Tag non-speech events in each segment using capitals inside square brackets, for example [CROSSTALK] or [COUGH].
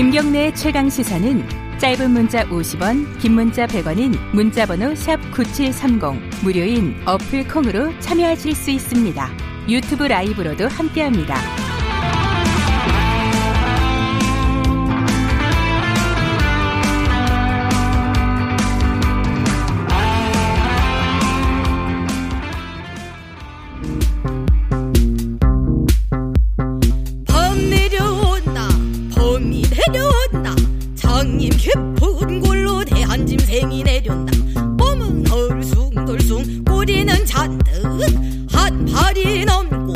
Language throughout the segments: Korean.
김경래의 최강 시사는 짧은 문자 50원, 긴 문자 100원인 문자번호 샵 9730 무료인 어플 콩으로 참여하실 수 있습니다. 유튜브 라이브로도 함께합니다. 내려온다. 장님 깊은 골로 대한 짐승이 내려온다. 봄은 덜숭덜숭 꼬리는 잔뜩. 한 팔이 넘고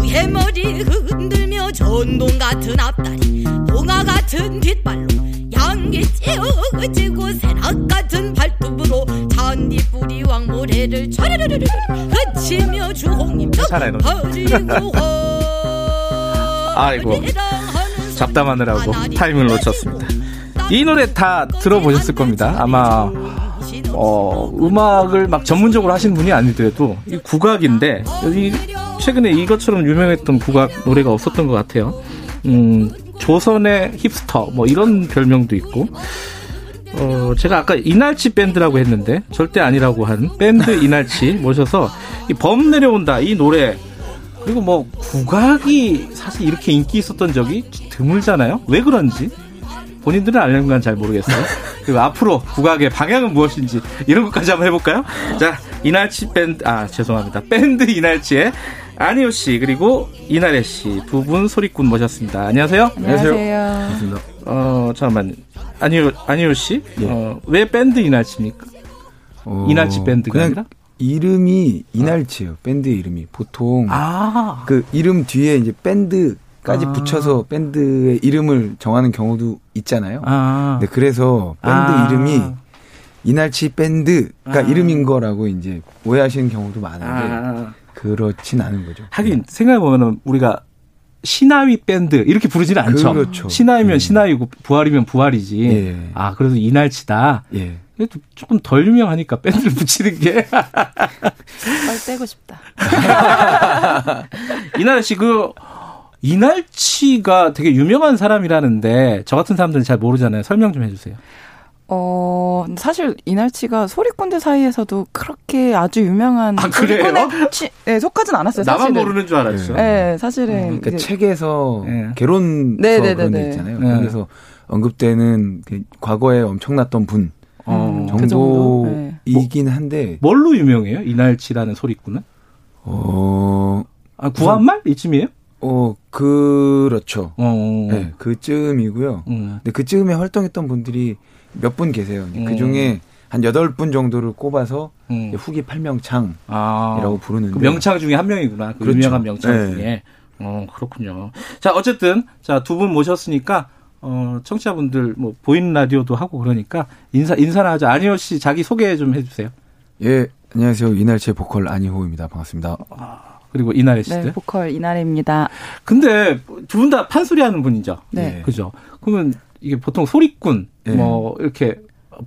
위에 머리 흔들며 전동 같은 앞다리 봉화 같은 뒷발로 양기 찌어지고 새낙 같은 발톱으로 잔디뿌리 왕모래를 촤르르르르 흐치며 괜찮아요, 버리고 아이고, 잡담하느라고 타이밍을 놓쳤습니다. 이 노래 다 들어보셨을 겁니다. 아마 어, 음악을 막 전문적으로 하시는 분이 아니더라도 이 국악인데 여기 최근에 이것처럼 유명했던 국악 노래가 없었던 것 같아요. 음, 조선의 힙스터 뭐 이런 별명도 있고 어, 제가 아까 이날치 밴드라고 했는데 절대 아니라고 한 밴드 이날치 모셔서 이범 내려온다 이 노래 그리고 뭐 국악이 사실 이렇게 인기 있었던 적이 드물잖아요. 왜 그런지 본인들은 알는 건 잘 모르겠어요. [LAUGHS] 그리고 앞으로 국악의 방향은 무엇인지 이런 것까지 한번 해볼까요? 자 이날치 밴드 아 죄송합니다 밴드 이날치의 안희호 씨 그리고 이나래 씨 두 분 소리꾼 모셨습니다. 안녕하세요. 안녕하세요. 어 잠깐만 안희호 안희호 씨, 어, 왜 밴드 이날치입니까? 어, 이날치 밴드가 그냥 아니라? 이름이 이날치예요. 밴드 이름이 보통 아 그 이름 뒤에 이제 밴드까지 아. 붙여서 밴드의 이름을 정하는 경우도 있잖아요. 아. 네, 그래서 밴드 아. 이름이 이날치 밴드가 아. 이름인 거라고 이제 오해하시는 경우도 많은데 아. 그렇진 않은 거죠. 하긴 생각해 보면 우리가 시나위 밴드 이렇게 부르지는 않죠. 그렇죠. 시나위면 예. 시나위고 부활이면 부활이지. 예. 아 그래서 이날치다. 예. 그래도 조금 덜 유명하니까 밴드를 붙이는 게 빨리 떼고 싶다. [LAUGHS] 이날 씨 그 이날치가 되게 유명한 사람이라는데 저 같은 사람들은 잘 모르잖아요. 설명 좀 해주세요. 어, 사실 이날치가 소리꾼들 사이에서도 그렇게 아주 유명한 아, 그래요? 소리꾼에 치, 네, 속하진 않았어요. 나만 사실은. 모르는 줄 알았죠. 네, 사실은 그러니까 이제 책에서 예. 개론 네, 서 네, 그런 네, 게 네. 있잖아요. 네. 거기서 언급되는 그 과거에 엄청났던 분 어, 그 정도? 네. 정도이긴 한데 뭘로 유명해요? 이날치라는 소리꾼은? 어, 아 구한말 이쯤이에요? 어 그렇죠. 어. 네, 그쯤이고요. 음. 근데 그쯤에 활동했던 분들이 몇 분 계세요. 음. 그 중에 한 여덟 분 정도를 꼽아서 음. 후기 팔명창이라고 아. 부르는데 그 명창 중에 한 명이구나. 그 그렇죠. 유명한 명창 네. 중에. 어, 그렇군요. 자, 어쨌든, 자, 두 분 모셨으니까, 어, 청취자분들, 뭐, 보이는 라디오도 하고 그러니까, 인사, 인사나 하자. 안희호 씨 자기 소개 좀 해주세요. 예 안녕하세요 이날치 보컬 안희호입니다. 반갑습니다. 그리고 이나래 씨들. 네, 보컬 이나래입니다. 근데, 두 분 다 판소리 하는 분이죠. 네. 예. 그죠? 그러면, 이게 보통 소리꾼, 예. 뭐, 이렇게,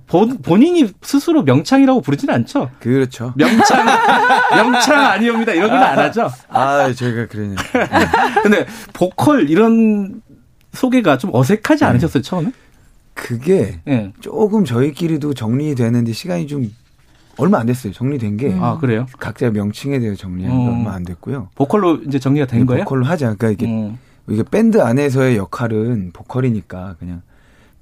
본, 본인이 스스로 명창이라고 부르지는 않죠? 그렇죠. 명창, [LAUGHS] 명창 아니옵니다. 이러기는 안 하죠? 아 저희가 그러네요. [LAUGHS] 근데, 보컬 이런 소개가 좀 어색하지 네. 않으셨어요, 처음에? 그게 예. 조금 저희끼리도 정리되는데 시간이 좀 얼마 안 됐어요. 정리된 게 아, 그래요? 각자 명칭에 대해 정리한 게 어. 얼마 안 됐고요. 보컬로 이제 정리가 된 거예요? 보컬로 하자. 그러니까 이게 음. 이게 밴드 안에서의 역할은 보컬이니까 그냥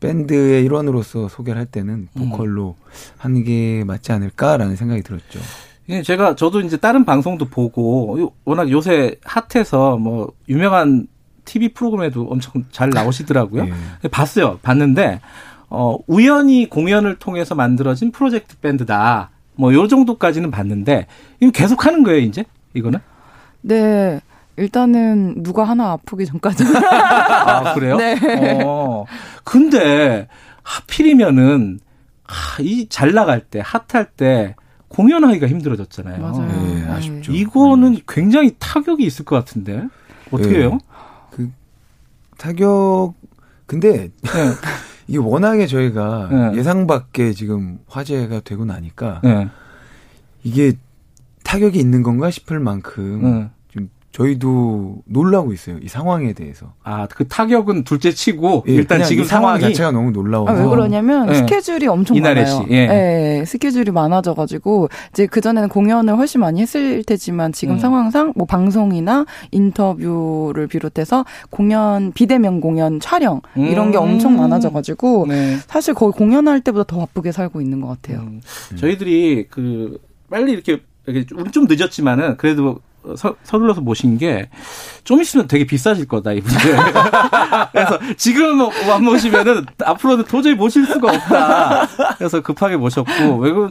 밴드의 일원으로서 소개를 할 때는 음. 보컬로 하는 게 맞지 않을까라는 생각이 들었죠. 예, 제가 저도 이제 다른 방송도 보고 워낙 요새 핫해서 뭐 유명한 TV 프로그램에도 엄청 잘 나오시더라고요. [LAUGHS] 예. 봤어요. 봤는데 어 우연히 공연을 통해서 만들어진 프로젝트 밴드다. 뭐 요 정도까지는 봤는데 이거 계속 하는 거예요, 이제? 이거는? 네. 일단은 누가 하나 아프기 전까지. 아, 그래요? [LAUGHS] 네. 어. 근데 하필이면은 아, 이잘 나갈 때, 핫할 때 공연하기가 힘들어졌잖아요. 맞아요. 예, 네. 아쉽죠. 이거는 굉장히 타격이 있을 것 같은데 어떻게 예. 해요? 그 타격 근데 네. [LAUGHS] 이게 워낙에 저희가 네. 예상 밖에 지금 화제가 되고 나니까 네. 이게 타격이 있는 건가 싶을 만큼 네. 좀 저희도 놀라고 있어요. 이 상황에 대해서. 아, 그 타격은 둘째 치고 예, 일단 그냥 지금 이 상황 상황이 자체가 너무 놀라워서. 아, 왜 그러냐면 네. 스케줄이 엄청 이날의 많아요. 씨, 예. 예, 스케줄이 많아져 가지고 이제 그 전에는 공연을 훨씬 많이 했을 테지만 지금 음. 상황상 뭐 방송이나 인터뷰를 비롯해서 공연 비대면 공연 촬영 이런 게 음. 엄청 많아져 가지고 네. 사실 거의 공연할 때보다 더 바쁘게 살고 있는 것 같아요. 음, 저희들이 그 빨리 이렇게, 이렇게 좀- 좀 늦었지만은 그래도 서, 서둘러서 모신 게 좀 있으면 되게 비싸질 거다 이분들. [LAUGHS] 그래서 지금 뭐안 모시면은 앞으로는 도저히 모실 수가 없다. 그래서 급하게 모셨고 왜그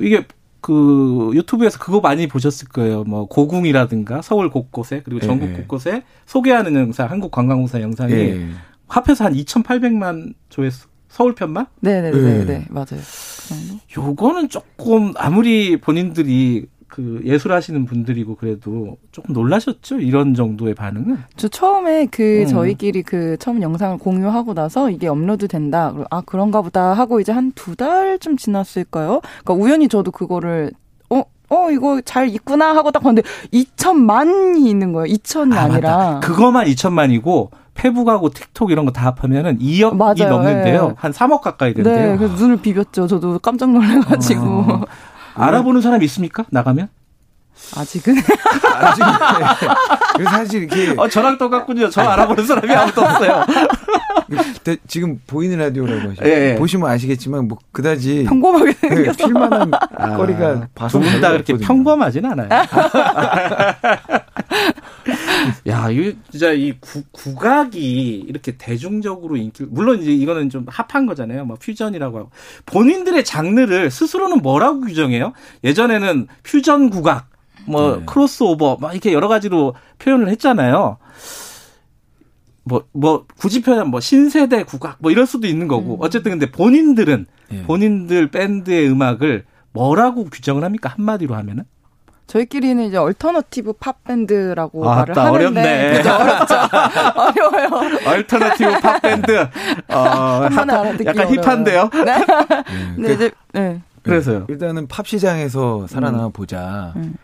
이게 그 유튜브에서 그거 많이 보셨을 거예요. 뭐 고궁이라든가 서울 곳곳에 그리고 전국 예, 예. 곳곳에 소개하는 영상, 한국 관광공사 영상이 예. 합해서 한 2,800만 조회수. 서울 편만? 네네네 예. 네, 맞아요. 그 정도? 요거는 조금 아무리 본인들이 그 예술하시는 분들이고 그래도 조금 놀라셨죠? 이런 정도의 반응은? 저 처음에 그 음. 저희끼리 그 처음 영상을 공유하고 나서 이게 업로드 된다. 아 그런가 보다 하고 이제 한 두 달쯤 지났을까요? 그러니까 우연히 저도 그거를 어, 어 이거 잘 있구나 하고 딱 봤는데 2천만이 있는 거예요. 2천이 아, 니라. 그거만 2천만이고 페북하고 틱톡 이런 거 다 합하면은 2억이 맞아요. 넘는데요. 예. 한 3억 가까이 된대요. 네, 그래서 눈을 비볐죠. 저도 깜짝 놀라가지고 어. 알아보는 사람 있습니까? 나가면? 아직은 아직 그래서 사실 이렇게 어, 저랑 똑같군요. 저 알아보는 사람이 아무도 없어요. [LAUGHS] 대- 지금 보이는 라디오라고 하시죠. 예, 예. 보시면 아시겠지만 뭐 그다지 평범하게 네, 생겼어. 필만한 거리가 봐서 두분 다 그렇게. 평범하진 않아요. [LAUGHS] 야, 이 진짜 이 구, 국악이 이렇게 대중적으로 인기 물론 이제 이거는 좀 합한 거잖아요. 뭐 퓨전이라고 하고 본인들의 장르를 스스로는 뭐라고 규정해요? 예전에는 퓨전 국악, 뭐 네. 크로스오버, 막 이렇게 여러 가지로 표현을 했잖아요. 뭐, 뭐, 굳이 표현하면 뭐, 신세대 국악, 뭐, 이럴 수도 있는 거고. 어쨌든 근데 본인들은, 예. 본인들 밴드의 음악을 뭐라고 규정을 합니까? 한마디로 하면은? 저희끼리는 이제 alternative 팝 밴드라고 아, 말을. 하는데 어렵네. 그죠? 어렵죠. [LAUGHS] 어려워요. alternative 팝 밴드. 어, 한 알아듣기 약간 어려워요. 힙한데요? 네. 예, 근데 그- 이제 네. 그래서요. 일단은 팝 시장에서 살아남아 보자가 음.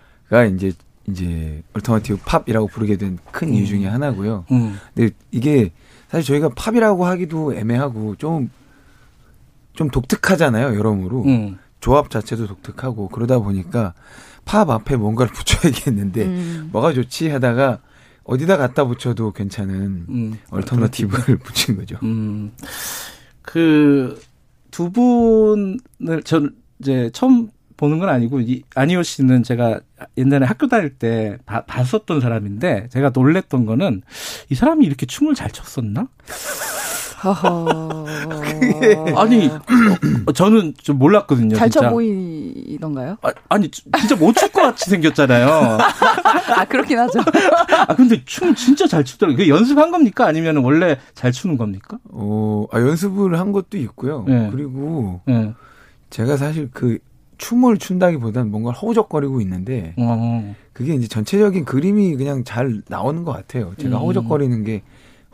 이제 이제 alternative 팝이라고 부르게 된 큰 이유 중에 하나고요. 음. 근데 이게 사실 저희가 팝이라고 하기도 애매하고 좀좀 독특하잖아요, 여러모로. 음. 조합 자체도 독특하고 그러다 보니까 팝 앞에 뭔가를 [LAUGHS] 붙여야겠는데 음. 뭐가 좋지 하다가 어디다 갖다 붙여도 괜찮은 음. 얼터너티브를 [LAUGHS] 붙인 거죠. 음. 그, 두 분을, 전 이제 처음 보는 건 아니고, 이, 아니오 씨는 제가 옛날에 학교 다닐 때 봐- 봤었던 사람인데, 제가 놀랬던 거는, 이 사람이 이렇게 춤을 잘 췄었나? 허허. 아니, 어, 저는 좀 몰랐거든요. 잘쳐 진짜. 보이던가요? 아, 아니, 진짜 못 출 것 같이 생겼잖아요. [LAUGHS] 아 그렇긴 하죠. 아, 근데 춤 진짜 잘 추더라고요. 그 연습한 겁니까? 아니면 원래 잘 추는 겁니까? 어, 아, 연습을 한 것도 있고요. 네. 그리고 예. 제가 사실 그 춤을 춘다기보다는 뭔가 허우적거리고 있는데 어. 그게 이제 전체적인 그림이 그냥 잘 나오는 것 같아요. 제가 음. 허우적거리는 게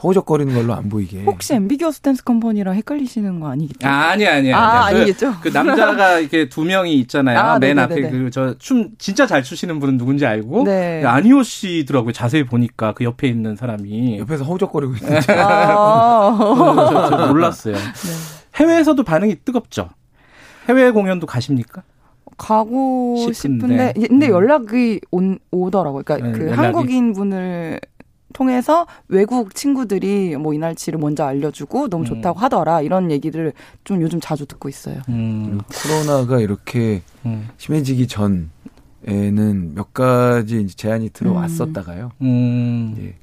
허우적거리는 걸로 안 보이게. 혹시 앰비규어스 댄스 컴퍼니랑 헷갈리시는 거 아니겠죠? 아, 아니, 아니, 아, 아니. 아니겠죠? 그, 그 남자가 이렇게 두 명이 있잖아요. 아, 맨 네네네네. 앞에 그 저 춤 진짜 잘 추시는 분은 누군지 알고. 네. 아니오 씨더라고요. 자세히 보니까 그 옆에 있는 사람이. 옆에서 허우적거리고 있는데 아. 저, 저 놀랐어요. 네. 해외에서도 반응이 뜨겁죠. 해외 공연도 가십니까? 가고 싶은데. 싶은데, 근데 음. 연락이 온, 오더라고요. 그러니까 네, 그 연락이. 한국인 분을 통해서 외국 친구들이 뭐 이날치를 먼저 알려주고 너무 음. 좋다고 하더라 이런 얘기를 좀 요즘 자주 듣고 있어요. 음. 코로나가 이렇게 음. 심해지기 전에는 몇 가지 이제 제안이 들어왔었다가요. 음. 이제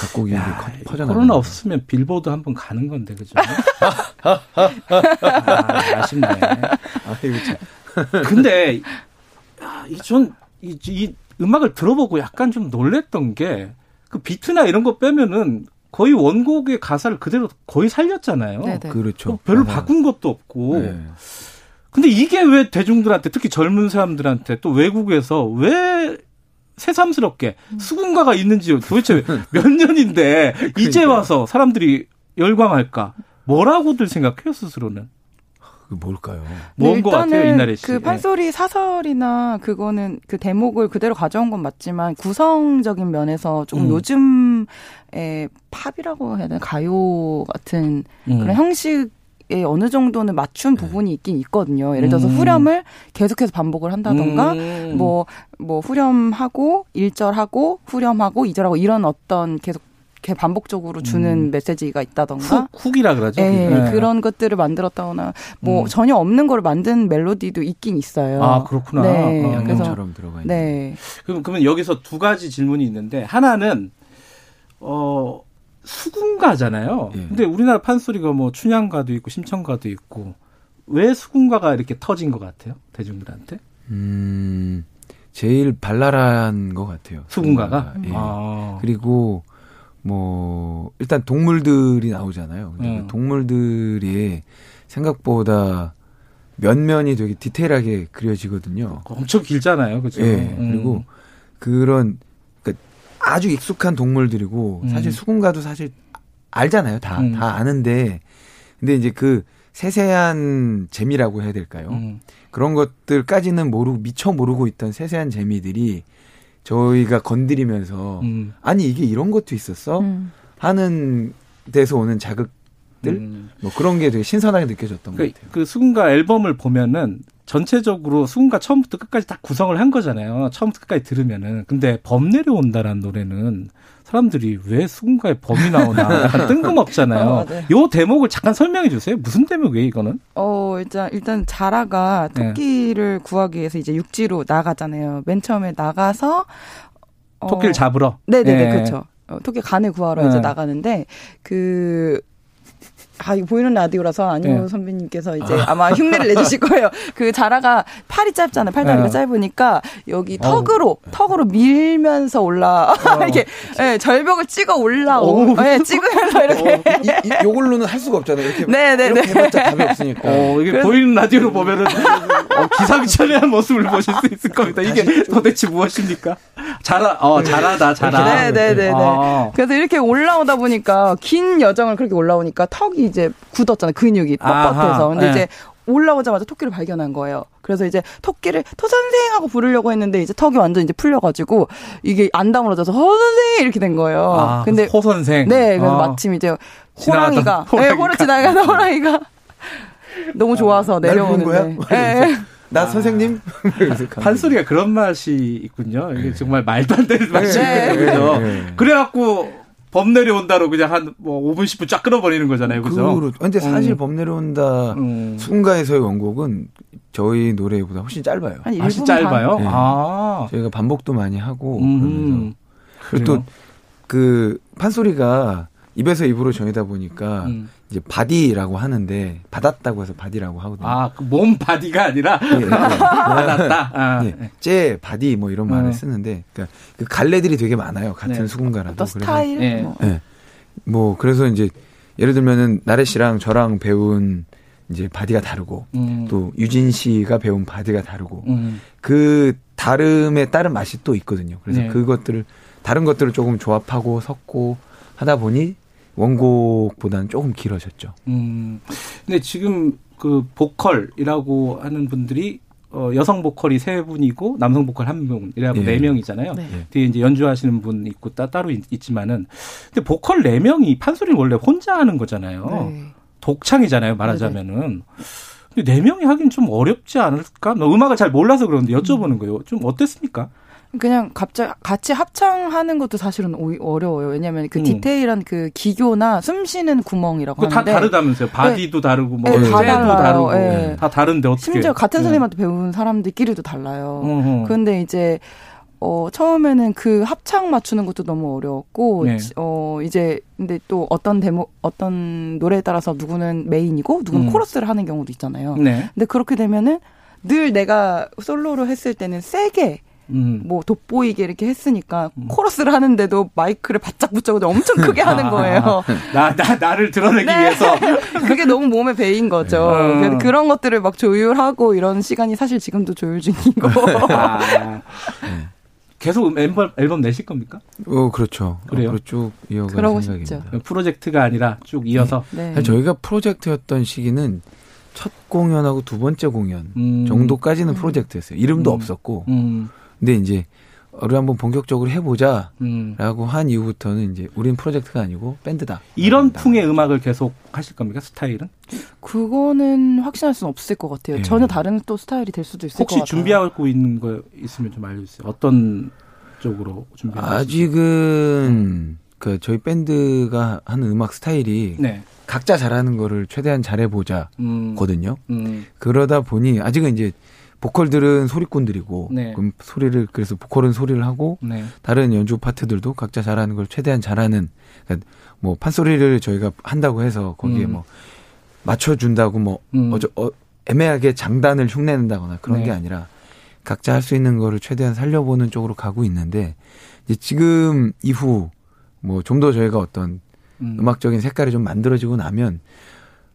각국이 야, 퍼져나가. 코로나 없으면 빌보드 한번 가는 건데 그죠? [LAUGHS] 아, 아쉽네. 아이고 참. 근데 이전이 이 음악을 들어보고 약간 좀 놀랬던 게 그 비트나 이런 거 빼면은 거의 원곡의 가사를 그대로 거의 살렸잖아요. 네네. 그렇죠. 어, 별로 맞아요. 바꾼 것도 없고. 네. 근데 이게 왜 대중들한테 특히 젊은 사람들한테 또 외국에서 왜 새삼스럽게 수군가가 있는지 도대체 [LAUGHS] 몇 년인데 이제. 와서 사람들이 열광할까? 뭐라고들 생각해요 스스로는? 그 뭘까요? 뭔 네, 것 같아요, 일단은 이나래 씨. 그 판소리 사설이나 그거는 그 대목을 그대로 가져온 건 맞지만 구성적인 면에서 조금 음. 요즘의 팝이라고 해야 되나 가요 같은 음. 그런 형식 에 어느 정도는 맞춘 부분이 있긴 있거든요. 예를 들어서 음. 후렴을 계속해서 반복을 한다던가 음. 뭐, 뭐, 후렴하고, 1절하고, 후렴하고, 2절하고, 이런 어떤 계속 이렇게 반복적으로 주는 음. 메시지가 있다던가. 훅, 훅이라 그러죠. 예, 네. 그런 것들을 만들었다거나, 뭐, 음. 전혀 없는 걸 만든 멜로디도 있긴 있어요. 아, 그렇구나. 네. 어. 그래서, 양념처럼 들어가 있는. 네. 그럼, 그러면 여기서 두 가지 질문이 있는데, 하나는, 어, 수군가잖아요. 예. 근데 우리나라 판소리가 뭐 춘향가도 있고 심청가도 있고, 왜 수군가가 이렇게 터진 것 같아요? 대중들한테? 음, 제일 발랄한 것 같아요. 수군가가? 예. 아. 그리고 뭐 일단 동물들이 나오잖아요. 음. 그 동물들이 생각보다 면면이 되게 디테일하게 그려지거든요. 엄청 길잖아요. 그죠? 예. 음. 그리고 그런 그러니까 아주 익숙한 동물들이고 음. 사실 수군가도 사실 알잖아요. 다다 음. 아는데 근데 이제 그 세세한 재미라고 해야 될까요? 음. 그런 것들까지는 모르고 미처 모르고 있던 세세한 재미들이 저희가 건드리면서 음. 아니 이게 이런 것도 있었어 음. 하는 데서 오는 자극들 음. 뭐 그런 게 되게 신선하게 느껴졌던 그, 것 같아요. 그 수군가 앨범을 보면은 전체적으로 수군가 처음부터 끝까지 다 구성을 한 거잖아요. 처음부터 끝까지 들으면은. 근데 범 내려온다라는 노래는 사람들이 왜 수군가에 범이 나오나 [LAUGHS] 뜬금없잖아요. 어, 맞아요. 요 대목을 잠깐 설명해 주세요. 무슨 대목이에요, 이거는? 어, 일단, 일단, 자라가 네. 토끼를 구하기 위해서 이제 육지로 나가잖아요. 맨 처음에 나가서, 어, 토끼를 잡으러. 네네네, 예. 그렇죠. 어, 토끼 간을 구하러 네. 이제 나가는데 그. 아, 이거 보이는 라디오라서 안효 네. 선배님께서 [LAUGHS] 이제 아 마 흉내를 내주실 거예요. 그 자라가 팔이 짧잖아요. 팔다리가 네. 짧으니까 여기. 턱으로, 턱으로 밀면서 올라, [LAUGHS] 이렇게, 예, 절벽을 찍어 올라오, 예, 찍으면서 이렇게. 이, 이, 요걸로는 할 수가 없잖아요. 이렇게 네네네. 이렇게 해봤자 답이 없으니까. 어, 이게 그래서- 보이는 라디오로 보면은 어, 기상천외한 모습을 보실 수 있을 겁니다. 이게 도대체 무엇입니까? 자라, 어, 자라다, 자라. 네네네네. 아. 그래서 이렇게 올라오다 보니까 긴 여정을 그렇게 올라오니까 턱이 이제 굳었잖아요. 근육이 뻣뻣해서. 근데 네. 이제 올라오자마자 토끼를 발견한 거예요. 그래서 이제 토끼를 토선생 하고 부르려고 했는데 이제 턱이 완전 이제 풀려가지고 이게 안 다물어져서 허선생 이렇게 된 거예요. 아, 근데 호 선생. 네, 그래서 아. 마침 이제 지나가던 호랑이가, 네, 호랑이가. 호를 지나가는 호랑이가 [LAUGHS] 너무 좋아서 날 부른 내려오는데. 거야? 네. [LAUGHS] 나 선생님? 이러면서 [LAUGHS] 가는 판소리가 그런 맛이 있군요. 이게 정말 말도 안 되는 맛이 네. 있거든요. 그죠? 네. 그래갖고 범 내려온다로 그냥 한 뭐 5분 10분 쫙 끊어버리는 거잖아요. 그죠? 그렇죠. 근데 사실 음. 범 내려온다 음. 수궁가에서의 원곡은 저희 노래보다 훨씬 짧아요. 한 맛이 1분 짧아요? 네. 아. 저희가 반복도 많이 하고 그러면서 음. 그리고 또 그 판소리가 입에서 입으로 전이다 보니까 음. 이제 바디라고 하는데 받았다고 해서 바디라고 하거든요. 아, 그 몸 body가 아니라 예, 예. 받았다. 아. 예, 째 바디 뭐 이런 말을 네. 쓰는데 그러니까 그 갈래들이 되게 많아요. 같은 네. 수궁가라도. 그래서 스타일? 네. 뭐. 예. 뭐 그래서 이제 예를 들면은 나래 씨랑 저랑 배운 이제 바디가 다르고 음. 또 유진 씨가 배운 바디가 다르고 음. 그 다름에 따른 맛이 또 있거든요. 그래서 네. 그것들을 다른 것들을 조금 조합하고 섞고 하다 보니 원곡보다는 조금 길어졌죠. 음. 근데 지금 그 보컬이라고 하는 분들이 어, 여성 보컬이 세 분이고 남성 보컬 한 명이라고 예. 네 명이잖아요. 네. 뒤에 이제 연주하시는 분 있고 따, 따로 있, 있지만은 근데 보컬 네 명이 판소리는 원래 혼자 하는 거잖아요. 네. 독창이잖아요, 말하자면은. 근데 네 명이 하긴 좀 어렵지 않을까? 나 음악을 잘 몰라서 그러는데 여쭤보는 거예요. 좀 어땠습니까? 그냥 갑자기 같이 합창하는 것도 사실은 어려워요. 왜냐하면 그 음. 디테일한 그 기교나 숨 쉬는 구멍이라고 그거 다 하는데 다르다면서요. 바디도 다르고 뭐 네, 다 쇠도 달라요. 다르고 예. 다 다른데 어떻게? 심지어 같은 네. 선생님한테 배운 사람들끼리도 달라요. 어허. 근데 이제 어 처음에는 그 합창 맞추는 것도 너무 어려웠고 네. 어 이제 근데 또 어떤 데모 어떤 노래에 따라서 누구는 메인이고 누구는 음. 코러스를 하는 경우도 있잖아요. 네. 근데 그렇게 되면은 늘 내가 솔로로 했을 때는 세게 음. 뭐 돋보이게 이렇게 했으니까 코러스를 하는데도 마이크를 바짝 붙잡고 엄청 크게 [LAUGHS] 하는 거예요. 나, 나, 나를 드러내기 네. 위해서. [LAUGHS] 그게 너무 몸에 배인 거죠. 음. 그래서 그런 것들을 막 조율하고 이런 시간이 사실 지금도 조율 중이고. [LAUGHS] 아. 계속 음, 앨범, 앨범 내실 겁니까? 어 그렇죠. 그래요? 앞으로 쭉 이어갈 그러고 생각입니다. 싶죠. 프로젝트가 아니라 쭉 이어서. 네. 사실 저희가 프로젝트였던 시기는 첫 공연하고 두 번째 공연 음. 정도까지는 프로젝트였어요. 이름도 음. 없었고. 음. 근데 이제 우리 한번 본격적으로 해보자라고 음. 한 이후부터는 이제 우린 프로젝트가 아니고 밴드다. 이런 나간다. 풍의 음악을 계속 하실 겁니까? 스타일은? 그거는 확신할 수는 없을 것 같아요. 예. 전혀 다른 또 스타일이 될 수도 있을 것 혹시 같아요. 준비하고 있는 거 있으면 좀 알려주세요. 어떤 쪽으로 준비하고 아직은 그 저희 밴드가 하는 음악 스타일이 네. 각자 잘하는 거를 최대한 잘해보자 음. 거든요. 음. 그러다 보니 아직은 이제 보컬들은 소리꾼들이고 네. 그럼 소리를 그래서 보컬은 소리를 하고 네. 다른 연주 파트들도 각자 잘하는 걸 최대한 잘하는 그러니까 뭐 판소리를 저희가 한다고 해서 거기에 음. 뭐 맞춰준다고 뭐 음. 어저 어, 애매하게 장단을 흉내낸다거나 그런 네. 게 아니라 각자 할 수 있는 거를 최대한 살려보는 쪽으로 가고 있는데 이제 지금 이후 뭐 좀 더 저희가 어떤 음. 음악적인 색깔이 좀 만들어지고 나면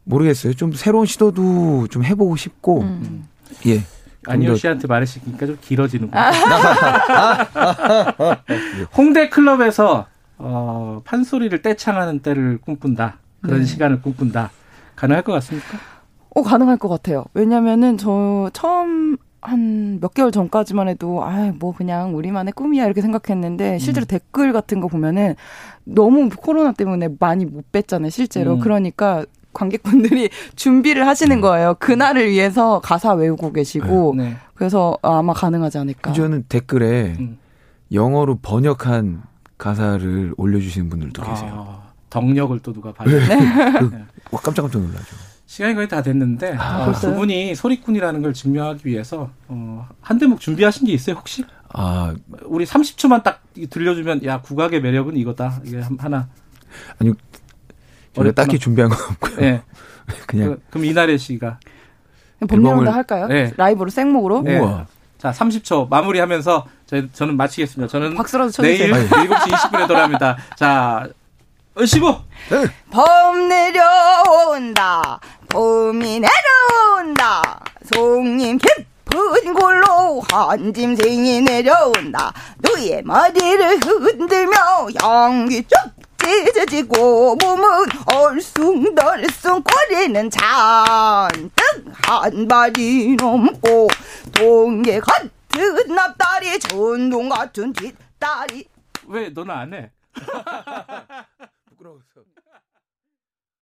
모르겠어요. 좀 새로운 시도도 좀 해보고 싶고 음. 예. 안희호 더- 씨한테 말하시니까 좀 길어지는군요. [LAUGHS] 홍대 클럽에서 어, 판소리를 떼창하는 때를 꿈꾼다. 그런 네. 시간을 꿈꾼다. 가능할 것 같습니까? 어, 가능할 것 같아요. 왜냐면은 저 처음 한 몇 개월 전까지만 해도 아, 뭐 그냥 우리만의 꿈이야 이렇게 생각했는데 실제로 음. 댓글 같은 거 보면은 너무 코로나 때문에 많이 못 뵀잖아요, 실제로. 음. 그러니까 관객분들이 [LAUGHS] 준비를 하시는 거예요. 그날을 위해서 가사 외우고 계시고 네. 그래서 아마 가능하지 않을까. 저는 댓글에 음. 영어로 번역한 가사를 올려주시는 분들도 계세요. 아, 덕력을 또 누가 봐요. 와, 깜짝깜짝 놀라죠. 시간이 거의 다 됐는데 아, 어, 벌써요? 두 분이 소리꾼이라는 걸 증명하기 위해서 어, 한 대목 준비하신 게 있어요 혹시? 아, 우리 30초만 딱 들려주면 야 국악의 매력은 이거다. 이게 한- 하나. 아니, 저희가 어렵구나. 딱히 준비한 건 없고요. 네. [LAUGHS] 그냥 그, 그럼 이나래 씨가 본명으로 할까요? 네. 라이브로 생목으로? 네. 우와. 자 30초 마무리하면서 저희, 저는 마치겠습니다. 저는 박수라도 쳐주세요. 내일 7시 20분에 돌아옵니다. 자, 얼씨구! 봄 내려온다 봄이 내려온다 송님 깊은 골로 한 짐승이 내려온다 너의 머리를 흔들며 향기 쭉 찢어지고 몸은 얼숭덜숭 꼬리는 잔뜩 한 발이 넘고 동계 같은 앞다리 전동 같은 뒷다리 왜 너는 안 해? [LAUGHS]